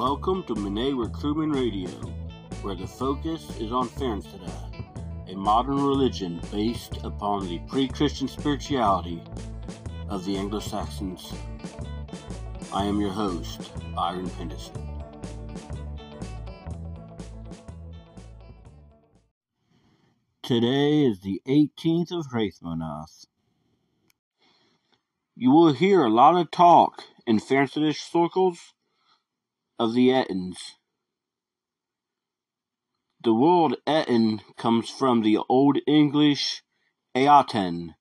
Welcome to Mine Wyrtruman Radio, where the focus is on Fyrnsidu, a modern religion based upon the pre Christian spirituality of the Anglo Saxons. I am your host, Byron Pendason. Today is the 18th of Hreðmonaþ. You will hear a lot of talk in Fyrnsidic circles of the Ettins. The word Ettin comes from the Old English eoten,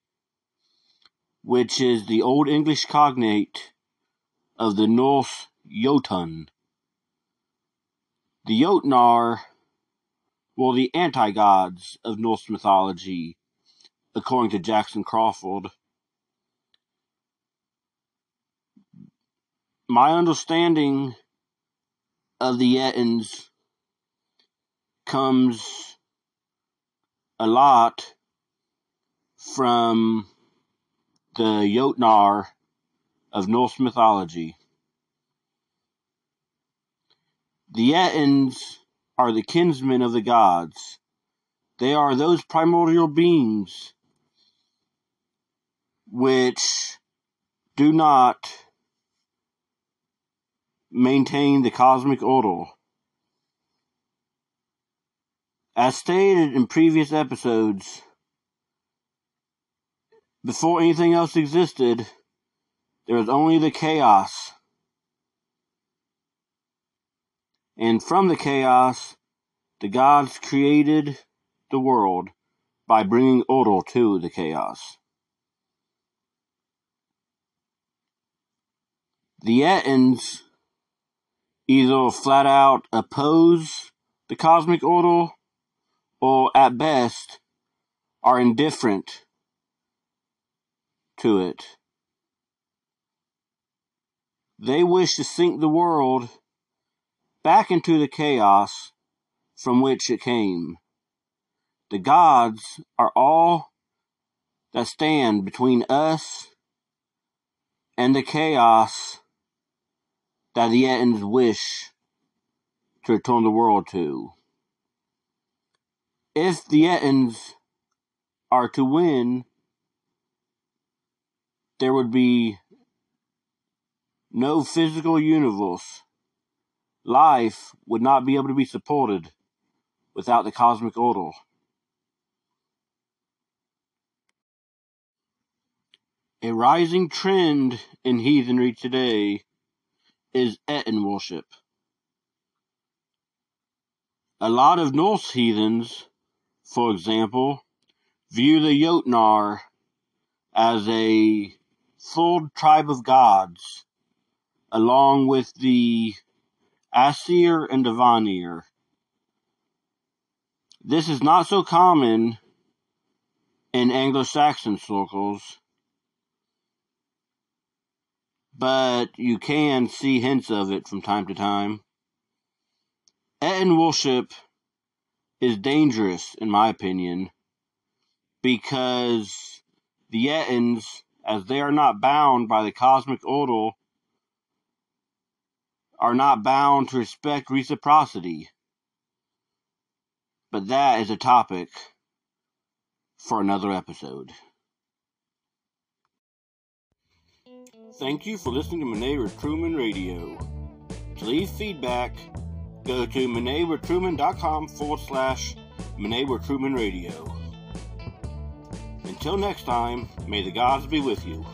which is the Old English cognate of the Norse Jotun. The Jotnar were the anti-gods of Norse mythology, according to Jackson Crawford. My understanding of the Ettins comes a lot from the Jotnar of Norse mythology. The Ettins are the kinsmen of the gods. They are those primordial beings which do not maintain the cosmic order. As stated in previous episodes, before anything else existed, there was only the chaos. And from the chaos, the gods created the world by bringing order to the chaos. The Ettins either flat out oppose the cosmic order or at best are indifferent to it. They wish to sink the world back into the chaos from which it came. The gods are all that stand between us and the chaos that the Ettins wish to return the world to. If the Ettins are to win, there would be no physical universe. Life would not be able to be supported without the cosmic order. A rising trend in heathenry today is Ettin worship. A lot of Norse heathens, for example, view the Jotnar as a full tribe of gods, along with the Aesir and the Vanir. This is not so common in Anglo Saxon circles but you can see hints of it from time to time. Ettin worship is dangerous, in my opinion, because the Ettins, as they are not bound by the cosmic order, are not bound to respect reciprocity. But that is a topic for another episode. Thank you for listening to Mine Wyrtruman Radio. To leave feedback, go to minewyrtruman.com forward slash Mine Wyrtruman Radio. Until next time, may the gods be with you.